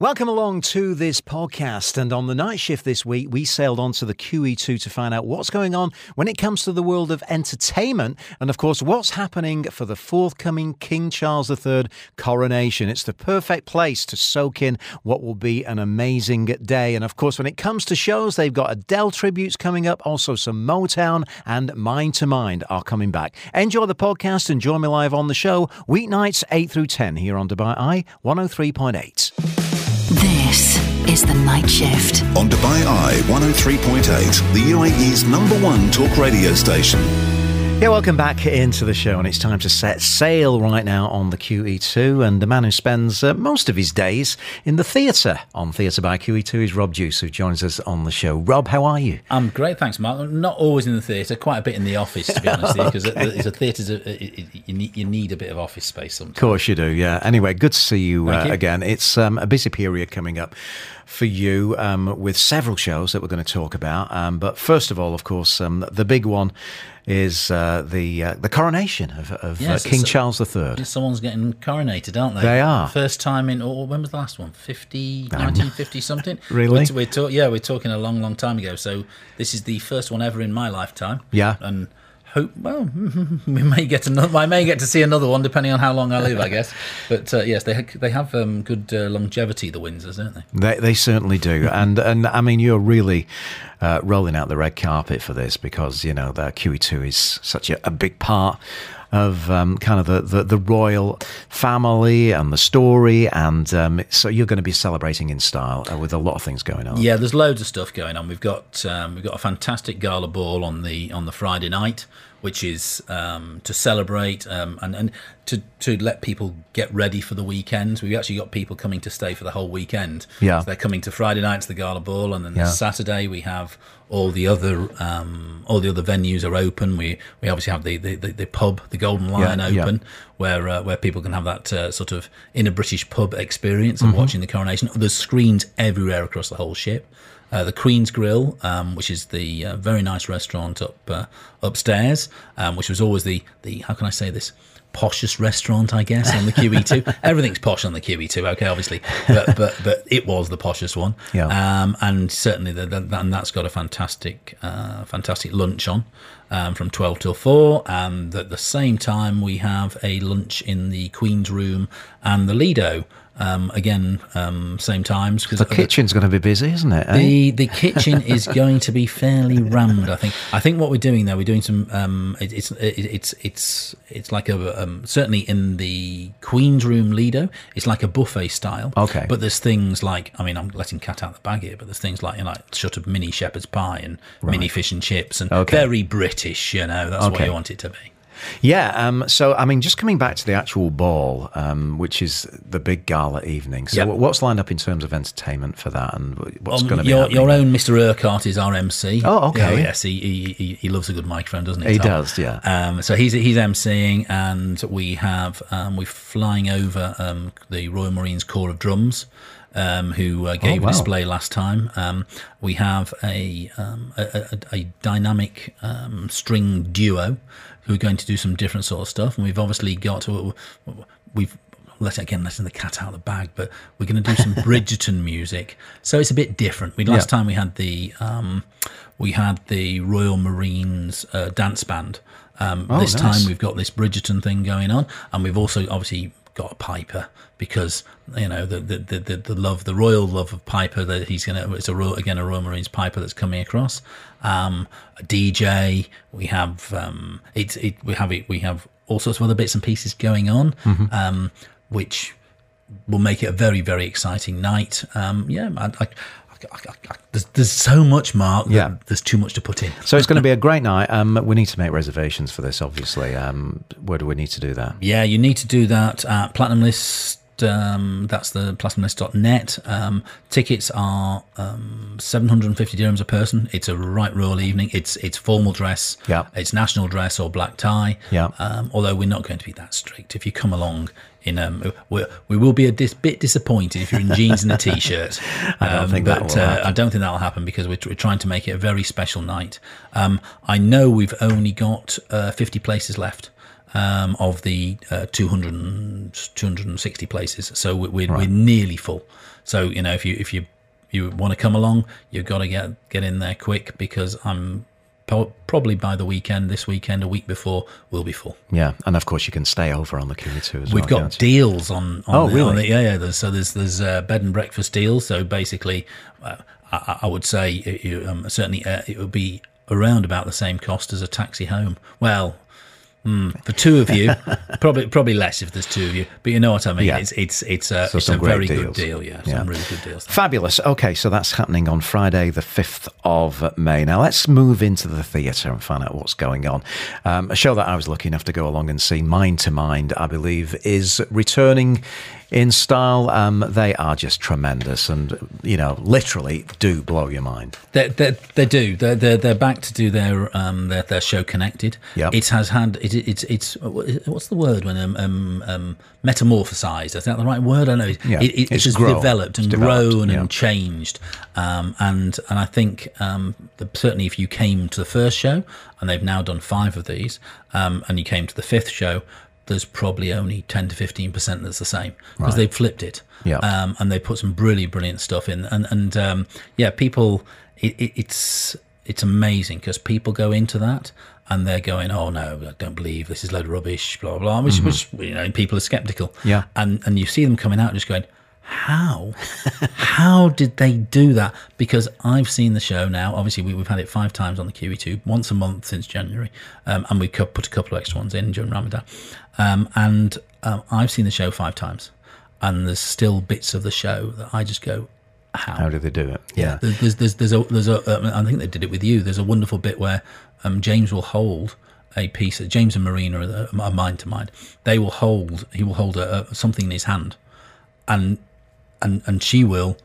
Welcome along to this podcast. And on the night shift this week, we sailed onto the QE2 to find out what's going on when it comes to the world of entertainment. And of course, what's happening for the forthcoming King Charles III coronation. It's the perfect place to soak in what will be an amazing day. And of course, when it comes to shows, they've got Adele tributes coming up, also some Motown and Mind2Mind are coming back. Enjoy the podcast and join me live on the show, weeknights 8 through 10 here on Dubai Eye 103.8. Is the night shift. On Dubai Eye 103.8, the UAE's number one talk radio station. Yeah, welcome back into the show, and it's time to set sail right now on the QE2. And the man who spends uh, most of his days in the theatre on Theatre by QE2 is Rob Duce, who joins us on the show. Rob, how are you? I'm great, thanks, Mark. Not always in the theatre, quite a bit in the office, to be honest, because okay. it's a theatre. You need you need a bit of office space sometimes. Of course, you do. Yeah. Anyway, good to see you, uh, you. again. It's um, a busy period coming up for you um, with several shows that we're going to talk about. Um, but first of all, of course, um, the big one is uh, the uh, the coronation of, of yes, uh, King Charles III. Someone's getting coronated, aren't they? They are. First time in, or when was the last one? 50, 1950 something? really? We're, we're talk, yeah, we're talking a long, long time ago. So this is the first one ever in my lifetime. Yeah. And hope well we may get another i may get to see another one depending on how long i live i guess. But uh, yes they ha- they have um, good uh, longevity the windsors don't they? They, they certainly do. And and i mean you're really uh, rolling out the red carpet for this because you know the QE2 is such a, a big part of um, kind of the, the, the, royal family and the story. And um, so you're going to be celebrating in style uh, with a lot of things going on. Yeah, there's loads of stuff going on. We've got um, we've got a fantastic gala ball on the on the Friday night which is um, to celebrate um, and, and to, to let people get ready for the weekend. We've actually got people coming to stay for the whole weekend. Yeah. So they're coming to Friday night to the Gala Ball, and then yeah. Saturday we have all the other um, all the other venues are open. We we obviously have the the, the, the pub, the Golden Lion, yeah, open, yeah. where uh, where people can have that uh, sort of inner British pub experience of mm-hmm. watching the coronation. There's screens everywhere across the whole ship. Uh, the Queen's Grill, um, which is the uh, very nice restaurant up uh, upstairs, um, which was always the the how can I say this poshest restaurant, I guess, on the QE2. Everything's posh on the QE2, okay, obviously, but but but it was the poshest one, yeah. Um, and certainly the, the, and that's got a fantastic uh, fantastic lunch on. Um, from 12 till 4 and at the same time we have a lunch in the Queen's room and the Lido um, again, um, same times because the kitchen's going to be busy, isn't it? Eh? The the kitchen is going to be fairly rammed. I think. I think what we're doing there, we're doing some. Um, it, it's it, it's it's it's like a um, certainly in the Queen's room Lido, it's like a buffet style. Okay. But there's things like I mean, I'm letting cat out the bag here, but there's things like you know, like sort of mini shepherd's pie and right. mini fish and chips and okay. very British. You know, that's okay. what you want it to be. Yeah. Um, so, I mean, just coming back to the actual ball, um, which is the big gala evening. So, yep. what's lined up in terms of entertainment for that, and what's um, going to be your, your own Mr. Urquhart is our MC. Oh, okay. Yeah, yes, he, he, he loves a good microphone, doesn't he? He Tom? does, yeah. Um, so he's he's MCing, and we have um, we're flying over um, the Royal Marines Corps of Drums. Um, who uh, gave oh, wow. a display last time. Um, we have a, um, a, a, a, dynamic um, string duo who are going to do some different sort of stuff. And we've obviously got we've let again letting the cat out of the bag, but we're going to do some Bridgerton music. So it's a bit different. We last yeah. time we had the um, we had the Royal Marines uh, dance band. Um, oh, this nice. time we've got this Bridgerton thing going on, and we've also obviously got a Piper because you know the the, the, the love the royal love of Piper that he's gonna it's a royal, again a Royal Marines Piper that's coming across. Um, a DJ we have um, it, it we have it we have all sorts of other bits and pieces going on, mm-hmm. um, which will make it a very very exciting night. Um, yeah, I, I, there's, there's so much, Mark. yeah, there's too much to put in. So it's going to be a great night. Um, we need to make reservations for this, obviously. Um, where do we need to do that? Yeah, you need to do that at Platinum List um, that's the platinumlist.net. Um, tickets are um, 750 dirhams a person. It's a right royal evening. It's it's formal dress. Yeah. It's national dress or black tie. Yeah. Um, although we're not going to be that strict. If you come along in um, we we will be a dis- bit disappointed if you're in jeans and a t-shirt. I don't Um, think that but will uh. I don't think that will happen because we're, we're trying to make it a very special night. Um, I know we've only got uh, 50 places left. Um, of the uh, 200 260 places, so we're, we're, we're nearly full. So you know, if you if you you want to come along, you've got to get get in there quick because I'm probably by the weekend, this weekend, a week before, we'll be full. Yeah, and of course you can stay over on the Q2 as well. We've well. got can't deals on. on Oh, the, really? on the- yeah, yeah. There's, so there's there's uh, bed and breakfast deals. So basically, uh, I, I would say it, you, um, certainly uh, it would be around about the same cost as a taxi home. Well. Mm, for two of you, probably probably less if there's two of you, but you know what I mean. Yeah. It's it's it's a So it's a very good deal. Yeah, Yeah. some really good deals. Fabulous. Okay, so that's happening on Friday, the 5th of May. Now, let's move into the theatre and find out what's going on. Um, a show that I was lucky enough to go along and see, Mind2Mind, I believe, is returning in style. Um, they are just tremendous and, you know, literally do blow your mind. They, they, they do. They're, they're they're back to do their um their, their show connected. Yep. It has had it, it's it's what's the word when um um, um metamorphosized? Is that the right word? I know. Yeah, It, it, it's has grown. developed and developed, grown yeah. and changed. Um and and I think um the, certainly if you came to the first show and they've now done five of these um and you came to the fifth show. There's probably only 10 to 15% that's the same because they've flipped it Yeah. um, and they put some really brilliant stuff in. And and um, yeah, people, it, it, it's it's amazing because people go into that and they're going, oh no, I don't believe this is a load of rubbish, blah blah. Which, which you know, people are skeptical. Mm-hmm. Yeah. and and you see them coming out just going. How, how did they do that? Because I've seen the show now. Obviously, we, we've had it five times on the QE2, once a month since January, um, and we have put a couple of extra ones in during Ramadan. Um, and um, I've seen the show five times, and there's still bits of the show that I just go, how? How do they do it? yeah, there's there's there's a there's a um, I think they did it with you. There's a wonderful bit where um, James will hold a piece. Of, James and Marina are, mind to mind. They will hold. He will hold a, a, something in his hand, and and and she will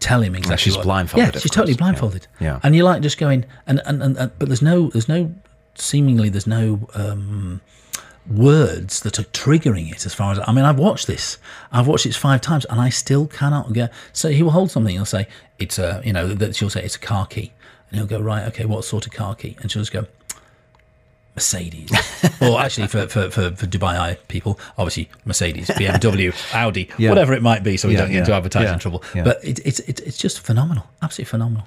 tell him exactly. she's what- blindfolded, Yeah, she's totally course. Yeah. blindfolded. Yeah. and you're like just going and and, and, and but there's no there's no seemingly there's no. Um, words that are triggering it as far as I mean I've watched this. I've watched it five times and I still cannot get so he will hold something. He'll say it's a you know that she'll say it's a car key. And he'll go right okay what sort of car key? And she'll just go Mercedes or actually for, for, for, for Dubai people obviously Mercedes BMW Audi Yeah. whatever it might be so we Yeah, don't get into advertising trouble but it, it's it, it's just phenomenal absolutely phenomenal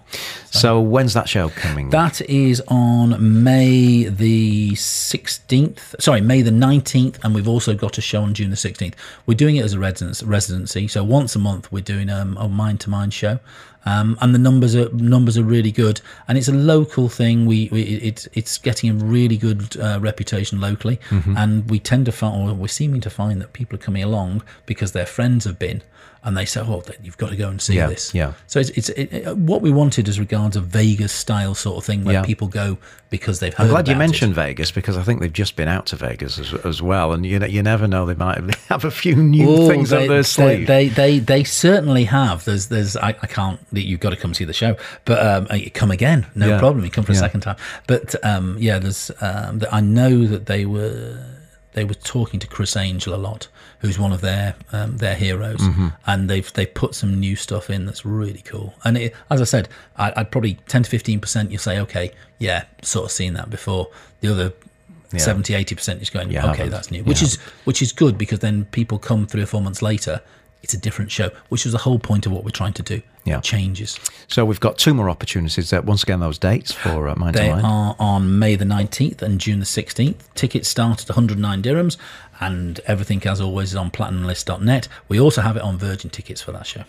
So when's that show coming? that is on May the 16th. Sorry, May the 19th. And we've also got a show on June the 16th. We're doing it as a residence, residency. So once a month, we're doing um, a mind to mind show. Um, and the numbers are numbers are really good, and it's a local thing. We, we it's it's getting a really good uh, reputation locally, Mm-hmm. and we tend to find, or we're seeming to find that people are coming along because their friends have been, and they say, "Oh, you've got to go and see Yeah, this." yeah. So it's, it's it, it- what we wanted as regards a Vegas style sort of thing where Yeah. people go because they've heard. I'm glad you about it. mentioned Vegas because I think they've just been out to Vegas as, as well, and you know, you never know they might have a few new Oh, things they, up their they, sleeve. they, they, they certainly have. There's, there's. I, I can't. You've got to come see the show, but um, uh, come again, no Yeah. problem. You come for a second time. But um, yeah, there's. Um, I know that they were they were talking to Criss Angel a lot, who's one of their um, their heroes, Mm-hmm. and they've they put some new stuff in that's really cool. And it, as I said, I, I'd probably ten to fifteen percent. You say, okay, yeah, sort of seen that before. The other. 70 80 percent is going You okay haven't. that's new You which is which is good because then people come three or four months later it's a different show which is the whole point of what we're trying to do Yeah. Changes so we've got two more opportunities. Uh, once again, those dates for uh, Mind they to Mind. are on may the 19th and june the 16th tickets start at 109 dirhams and everything as always is on platinumlist.net we also have it on virgin tickets for that show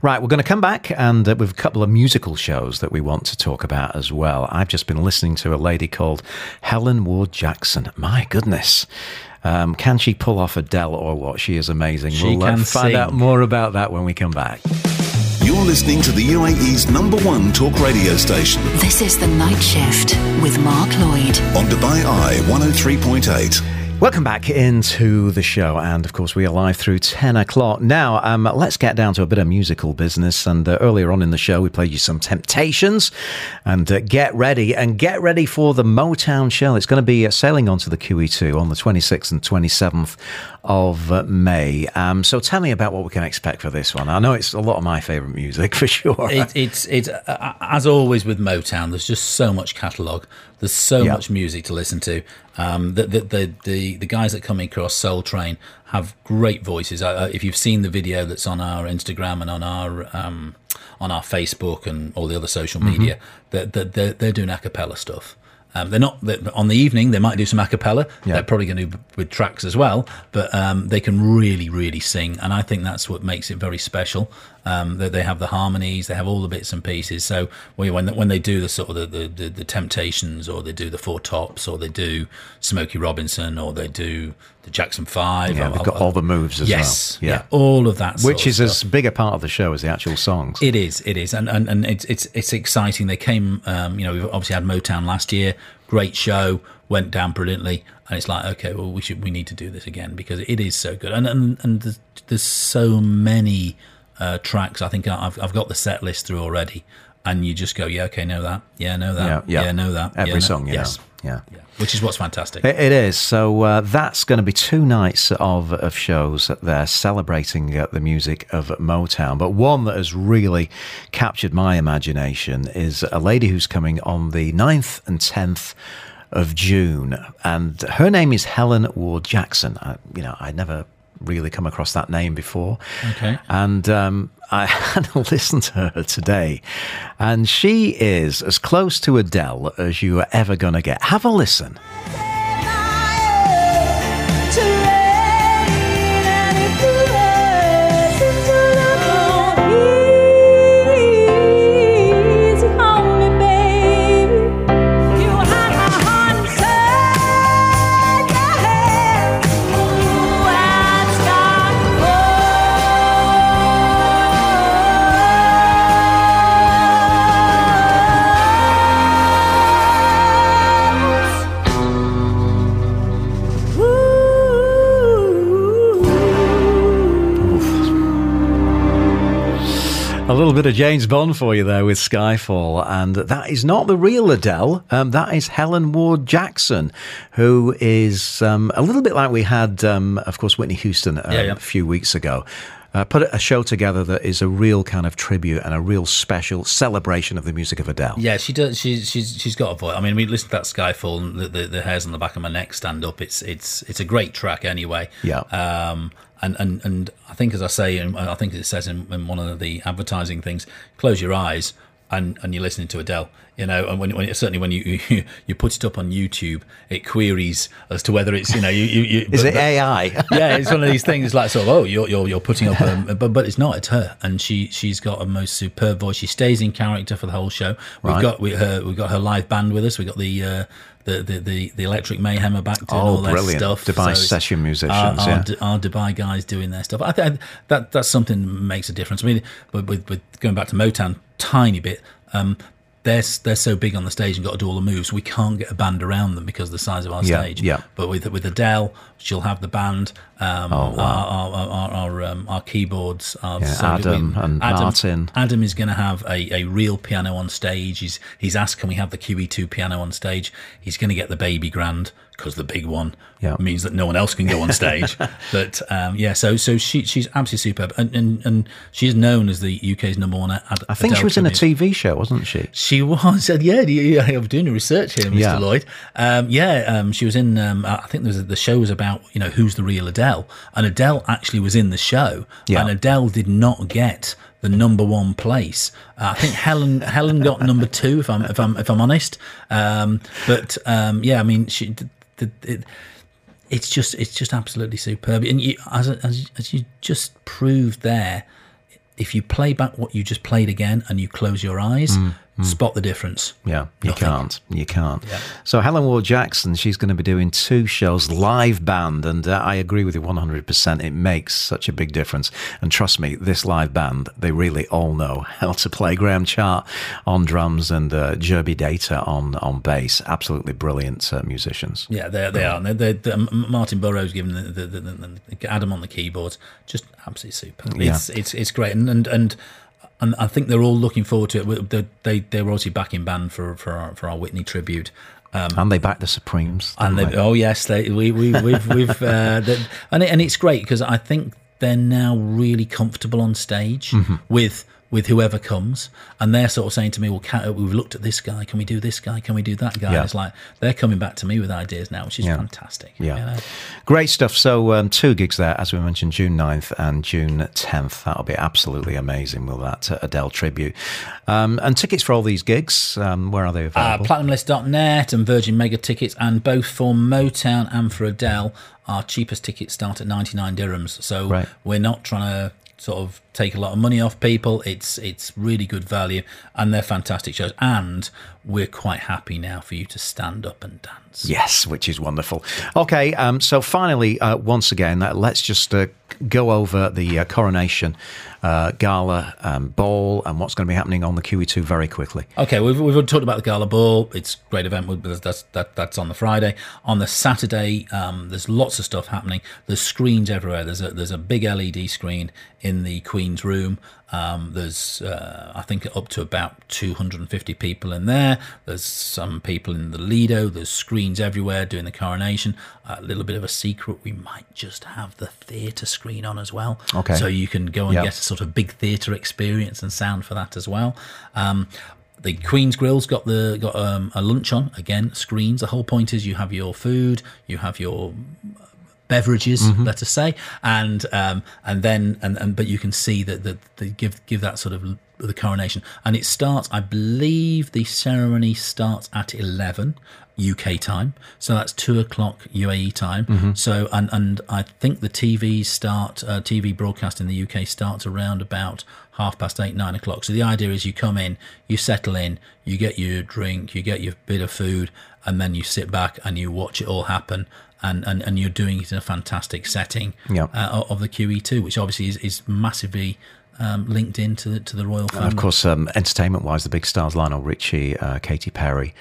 Right, we're going to come back and uh, with a couple of musical shows that we want to talk about as well. I've just been listening to a lady called Helen Ward Jackson. My goodness. Um, can she pull off Adele or what? She is amazing. She we'll uh, can find out more about that when we come back. You're listening to the UAE's number one talk radio station This is The Night Shift with Mark Lloyd. on Dubai Eye 103.8. Welcome back into the show, and of course, we are live through 10 o'clock. Now, um, let's get down to a bit of musical business. And uh, earlier on in the show, we played you some Temptations, and uh, get ready and get ready for the Motown show. It's going to be uh, sailing onto the QE2 on the 26th and 27th of uh, May. Um, so, tell me about what we can expect for this one. I know it's a lot of my favourite music for sure. It, it's it's uh, as always with Motown. There's just so much catalogue. There's so yep. much music to listen to. Um, the, the, the, the, the guys that come across Soul Train have great voices. Uh, if you've seen the video that's on our Instagram and on our um, on our Facebook and all the other social mm-hmm. media, mm-hmm. they're, they're, they're doing a cappella stuff. Um, they're not they're, on the evening. They might do some a cappella. Yeah. They're probably going to do with tracks as well, but um, they can really, really sing, and I think that's what makes it very special. Um, they, they have the harmonies, they have all the bits and pieces. So when when they do the sort of the, the, the, the Temptations, or they do the Four Tops, or they do Smokey Robinson, or they do the Jackson Five, yeah, they've got all the moves as yes, well. Yeah, yeah all of that, which is as big a part of the show as the actual songs. It is, it is, and and, and it's it's it's exciting. They came, um, you know, we've obviously had Motown last year great show, went down brilliantly, and it's like, okay, well, we should we need to do this again because it is so good, and and and there's, there's so many uh, tracks. I think I've I've got the set list through already, and you just go, yeah, okay, know that, yeah, know that, yeah, yeah, yeah know that, every yeah, song, yes. Know. Yeah. yeah. Which is what's fantastic. it, it is. So uh, that's going to be two nights of, of shows there celebrating uh, the music of Motown. But one that has really captured my imagination is a lady who's coming on the 9th and 10th of June. And her name is Helen Ward Jackson. I, you know, I never really come across that name before. Okay. And um, I had to listen to her today, and she is as close to Adele as you are ever going to get. Have a listen. Little bit of James Bond for you there with Skyfall. And that is not the real Adele. Um, that is Helen Ward Jackson, who is um, a little bit like we had, um, of course, Whitney Houston yeah, yeah. a few weeks ago. Uh, put a show together that is a real kind of tribute and a real special celebration of the music of Adele. Yeah, she does. She's she's she's got a voice. I mean, we listen to that Skyfall, and the, the, the hairs on the back of my neck stand up. It's it's it's a great track anyway. Yeah. Um, and, and, and I think, as I say, and I think it says in, in one of the advertising things, close your eyes and, and you're listening to Adele, you know, and when, when certainly when you, you, you put it up on YouTube, it queries as to whether it's you know you, you, you is but, it AI? yeah, it's one of these things like sort of oh you're you're, you're putting up, um, but but it's not. It's her, and she she's got a most superb voice. She stays in character for the whole show. We've right. got we, her we've got her live band with us. We've got the. Uh, the, the, the, the Electric Mayhem are back doing oh, all their brilliant. stuff. Dubai so session musicians, our, our, yeah. our, Dubai guys doing their stuff. I think that that's something that makes a difference. I mean, with, with, with going back to Motown, tiny bit. Um, they're they're so big on the stage and got to do all the moves. We can't get a band around them because of the size of our yeah, stage. Yeah. But with with Adele, she'll have the band. Um, oh, wow. Our our, our, our, um, our keyboards. Our, yeah, Adam we, and Adam, Martin. Adam is going to have a, a real piano on stage. He's he's asked, can we have the QE2 piano on stage? He's going to get the baby grand because the big one yeah. means that no one else can go on stage. but um, yeah, so so she she's absolutely superb, and and, and she's known as the UK's number one. Ad- I think Adele she was in a TV show, wasn't she? She was. Said yeah. I'm doing research here, Mr. Yeah. Lloyd. Um, yeah, um, she was in. Um, I think there was a, the show was about you know who's the real Adele, and Adele actually was in the show, yeah. and Adele did not get the number one place. Uh, I think Helen Helen got number two, if I'm if I'm if I'm honest. Um, but um, yeah, I mean, she the, it, it's just it's just absolutely superb. And you, as, as as you just proved there, if you play back what you just played again and you close your eyes, mm. Mm. spot the difference. Yeah, you Nothing. can't. You can't. Yeah. So Helen Ward Jackson, she's going to be doing two shows live band, and uh, I agree with you 100%. It makes such a big difference. And trust me, this live band, they really all know how to play. Graham Chart on drums and uh, Jerby Data on, on bass. Absolutely brilliant uh, musicians. Yeah, they, they are. They're, they're, Martin Burrows giving the, the, the, the, Adam on the keyboards, just absolutely super. It's, yeah. it's, it's great. And, and, and and I think they're all looking forward to it. They they, they were obviously back in band for for our, for our Whitney tribute. Um, and they back the Supremes. And they, they? oh yes, they, we we we've, we've uh, and it, and it's great because I think they're now really comfortable on stage mm-hmm. with with whoever comes, and they're sort of saying to me, "Well, can, we've looked at this guy. Can we do this guy? Can we do that guy?" Yeah. It's like they're coming back to me with ideas now, which is yeah. fantastic. Yeah, you know? great stuff. So um, two gigs there, as we mentioned, June 9th and June 10th. That'll be absolutely amazing with that Adele tribute. Um, and tickets for all these gigs, um, where are they uh, available? Uh, PlatinumList.net and Virgin Mega tickets, and both for Motown and for Adele. Our cheapest tickets start at 99 dirhams. So right. we're not trying to sort of take a lot of money off people. It's it's really good value, and they're fantastic shows. And we're quite happy now for you to stand up and dance. Yes, which is wonderful. Okay, um, so finally, uh, once again, uh, let's just uh, go over the uh, coronation uh, gala um, ball and what's going to be happening on the QE2 very quickly. Okay, we've, we've talked about the gala ball. It's a great event. That's that, that's on the Friday. On the Saturday, um, there's lots of stuff happening. There's screens everywhere. There's a there's a big LED screen in the Queen's room. Um, there's, uh, I think, up to about 250 people in there. There's some people in the Lido. There's screens everywhere doing the coronation. A little bit of a secret: we might just have the theatre screen on as well. Okay. So you can go and yep. get a sort of big theatre experience and sound for that as well. Um, the Queen's Grill's got the got um, a lunch on again screens. The whole point is you have your food, you have your beverages, mm-hmm. let us say, and um, and then and, and but you can see that that they give give that sort of the coronation, and it starts. I believe the ceremony starts at eleven. UK time, so that's two o'clock UAE time. Mm-hmm. So, and and I think the TV start uh, TV broadcast in the UK starts around about half past eight, nine o'clock. So the idea is you come in, you settle in, you get your drink, you get your bit of food, and then you sit back and you watch it all happen and, and, and you're doing it in a fantastic setting yep. uh, of the QE2, which obviously is, is massively um, linked into the, to the royal family. And of course, um, entertainment wise, the big stars Lionel Richie, uh, Katy Perry,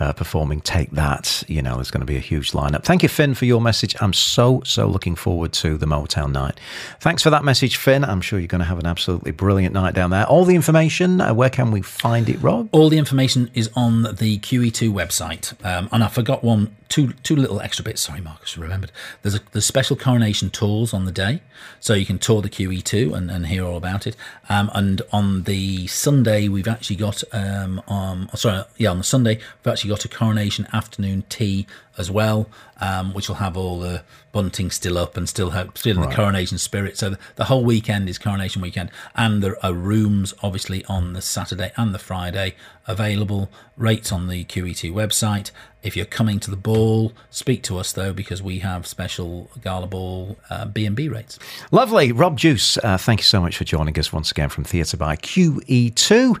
uh, performing Take That. You know, there's going to be a huge lineup. Thank you, Finn, for your message. I'm so, so looking forward to the Motown night. Thanks for that message, Finn. I'm sure you're going to have an absolutely brilliant night down there. All the information, uh, where can we find it, Rob? All the information is on the QE2 website. Um, and I forgot one, two, two little extra bits. Sorry, Marcus, remembered. There's a there's special coronation tours on the day. So you can tour the QE2 and, and hear all about it. Um, and on the Sunday, we've actually got, um, um, sorry, yeah, on the Sunday, we've actually got a coronation afternoon tea as well, um, which will have all the bunting still up and still have, still in right. the coronation spirit. So the, the, whole weekend is coronation weekend, and there are rooms obviously on the Saturday and the Friday available. Rates on the QE2 website. If you're coming to the ball, speak to us though because we have special gala ball uh, B and B rates. Lovely, Rob Duce. Uh, thank you so much for joining us once again from Theatre by QE2.